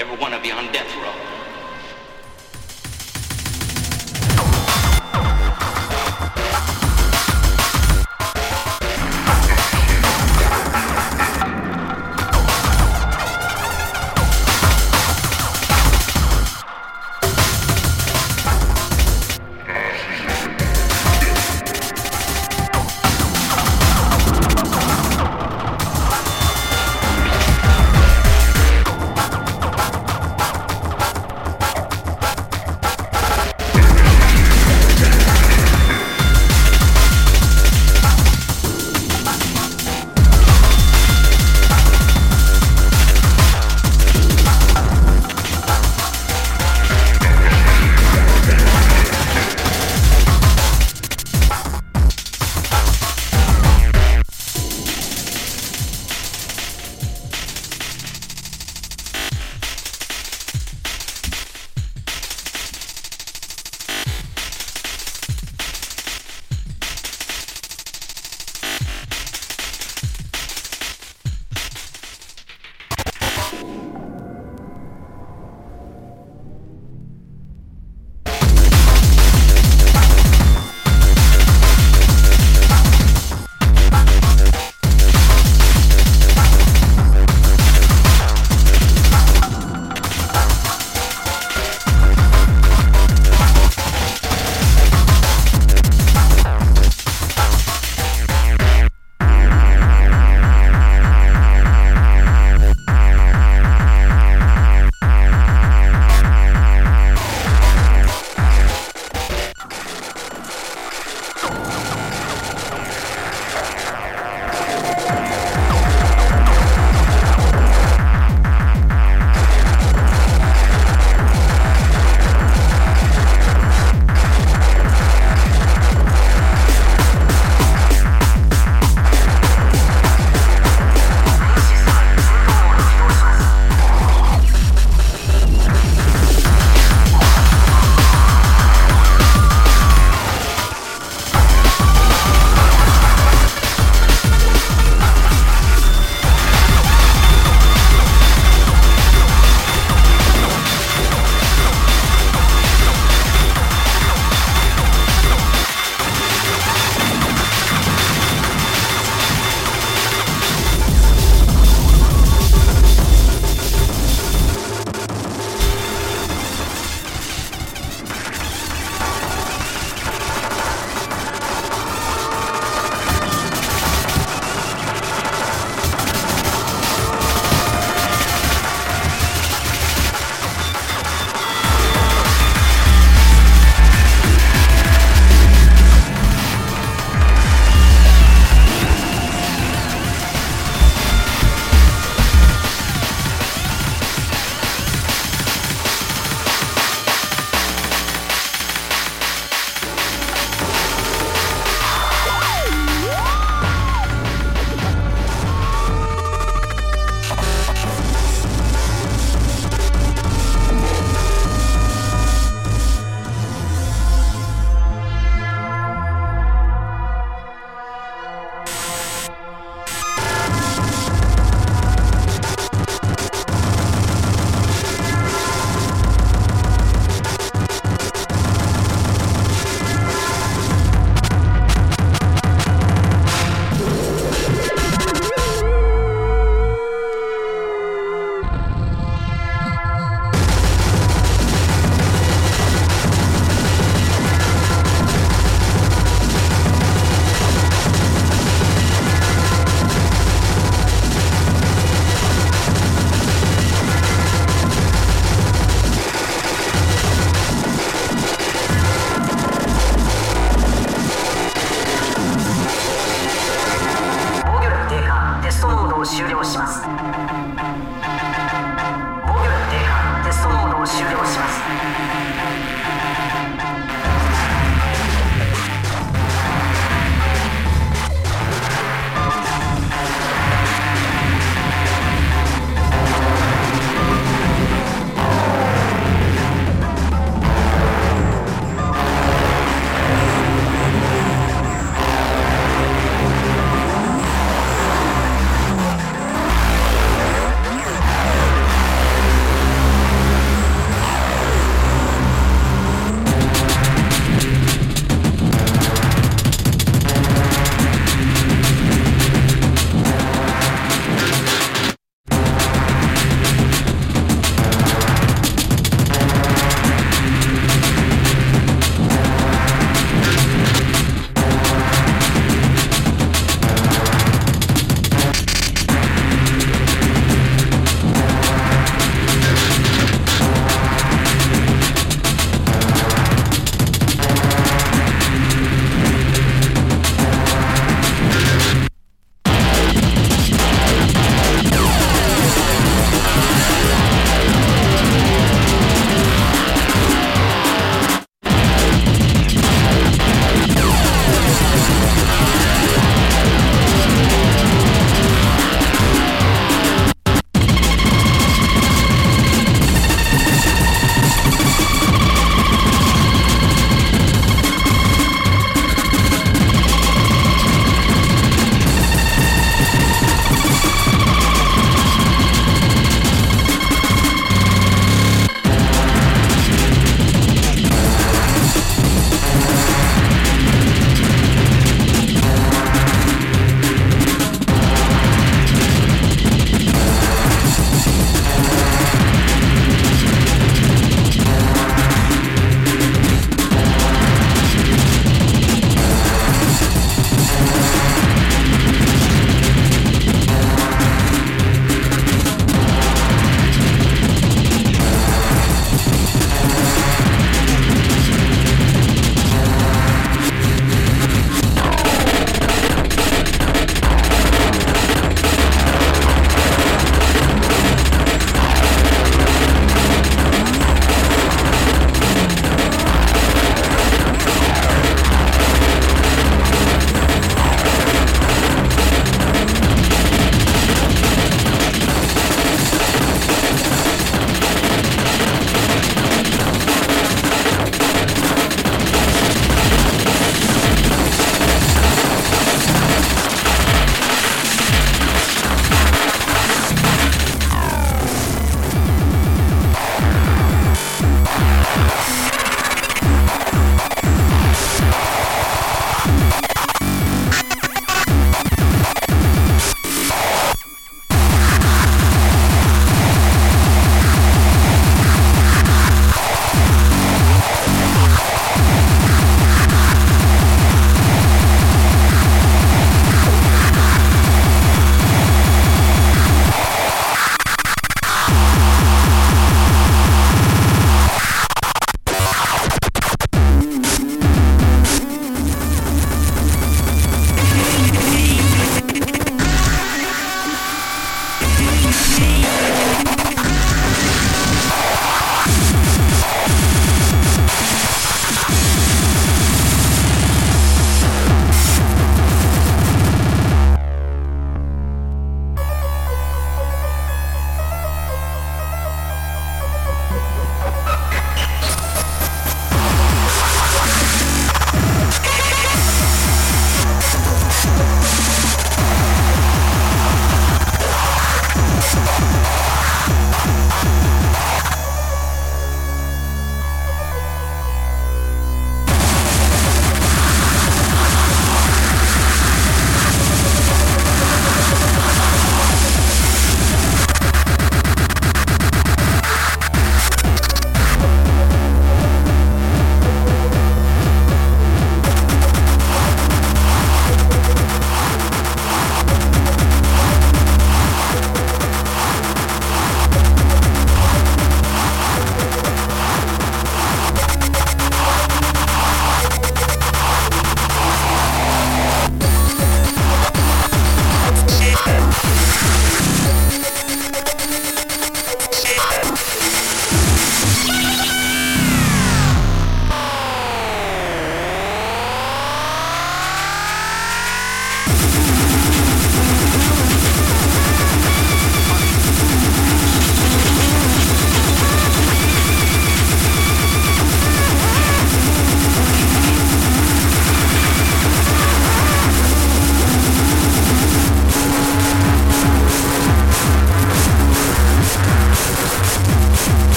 every one of you on death row.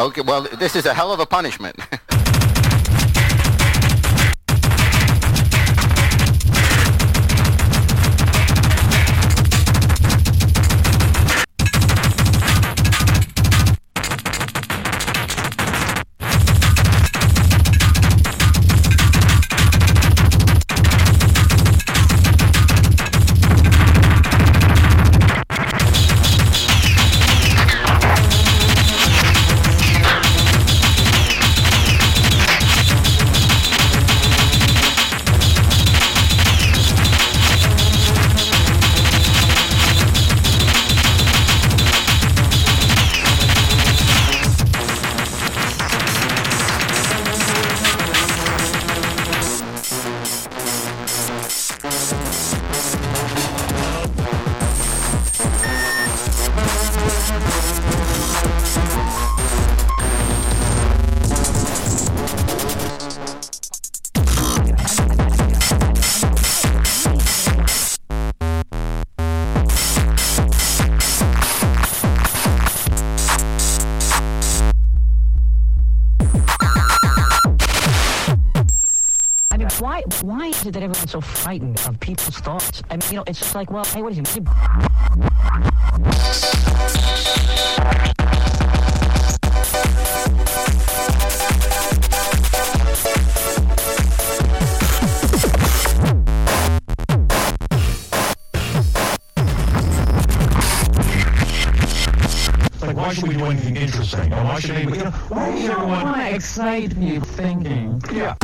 Okay, well, this is a hell of a punishment. that everyone's so frightened of people's thoughts? I mean, you know, it's just like, well, hey, what is why should we do anything interesting? Should you know, why everyone... want to excite me thinking. Yeah.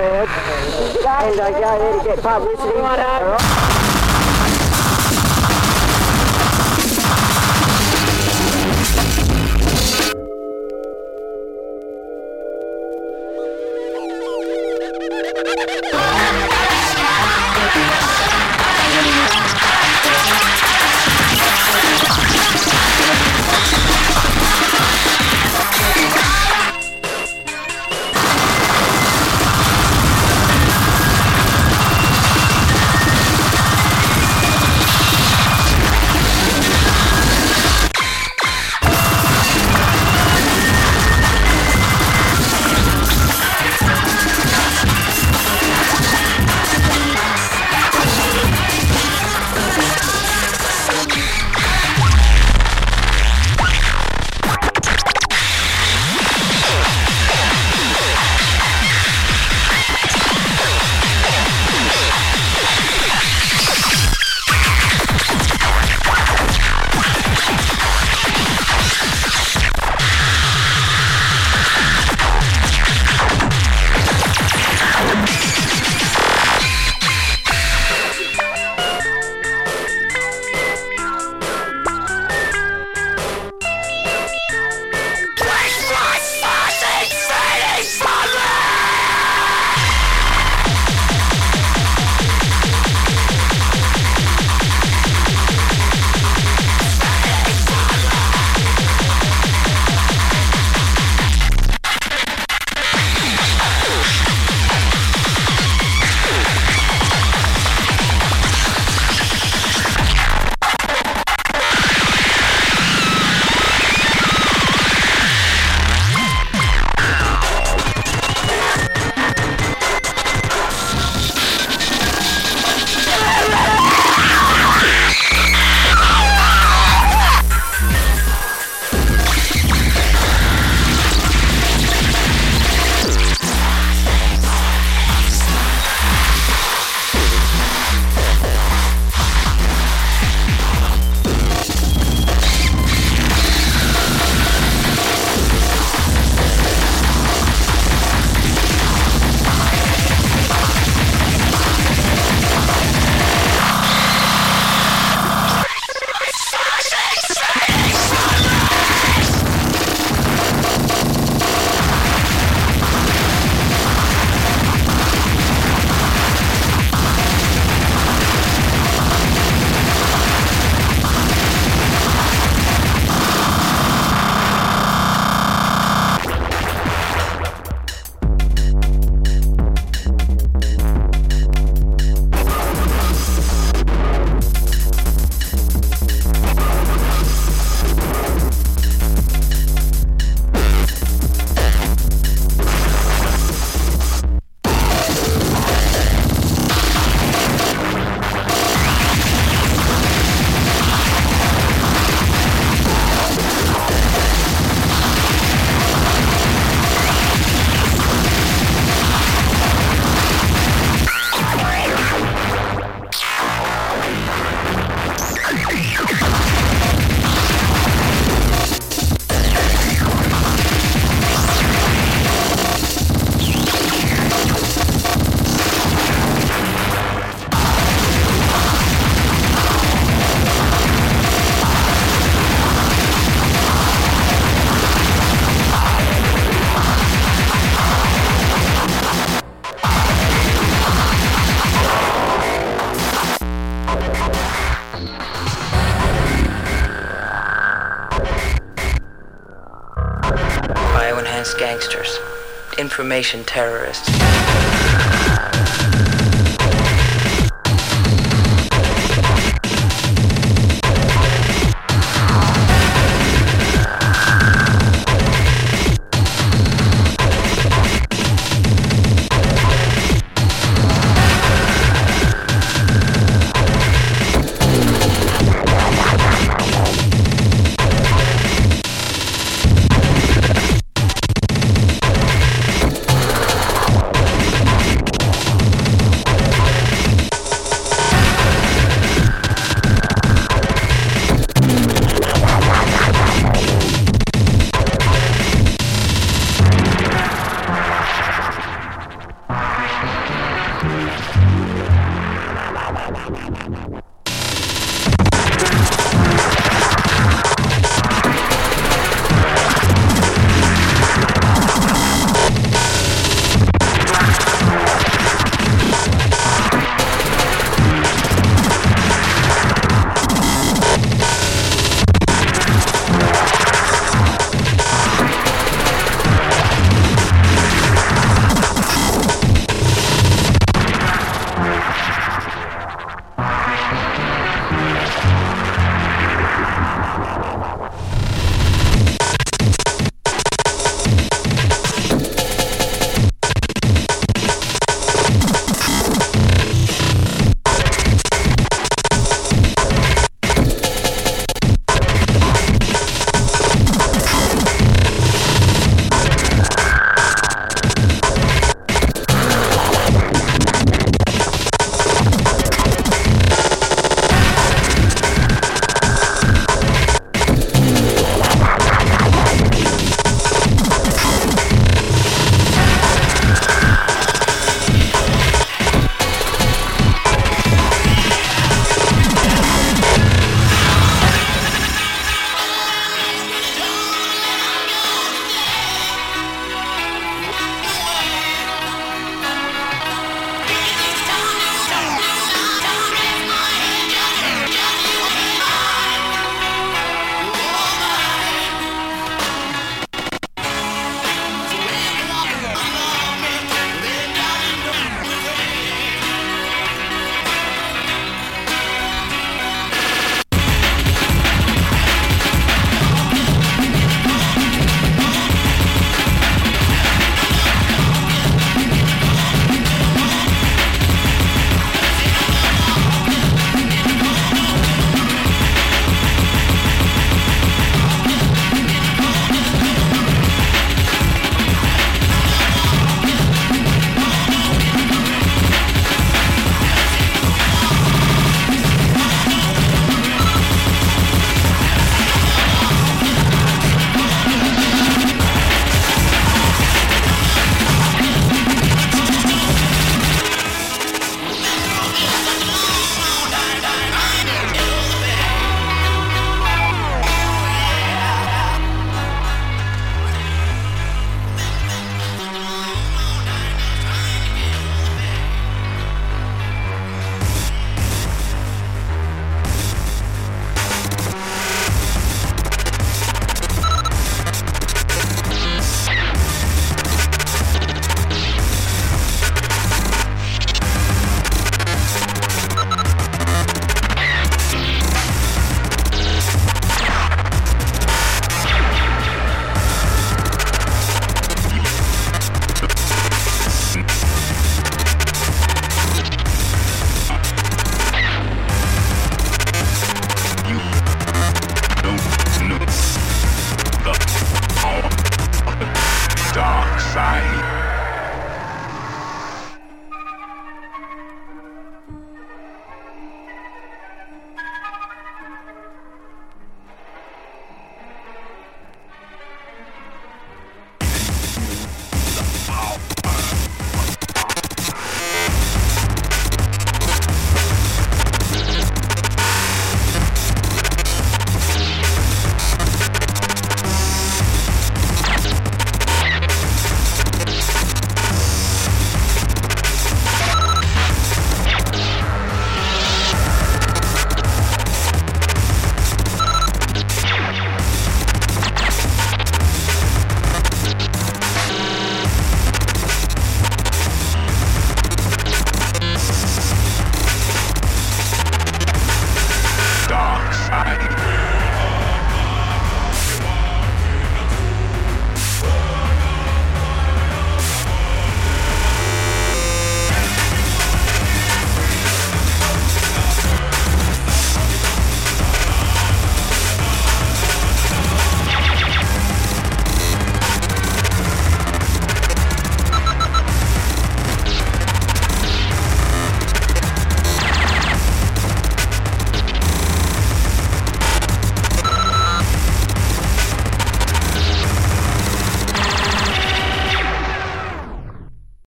And I go there to get publicity. Information terrorists.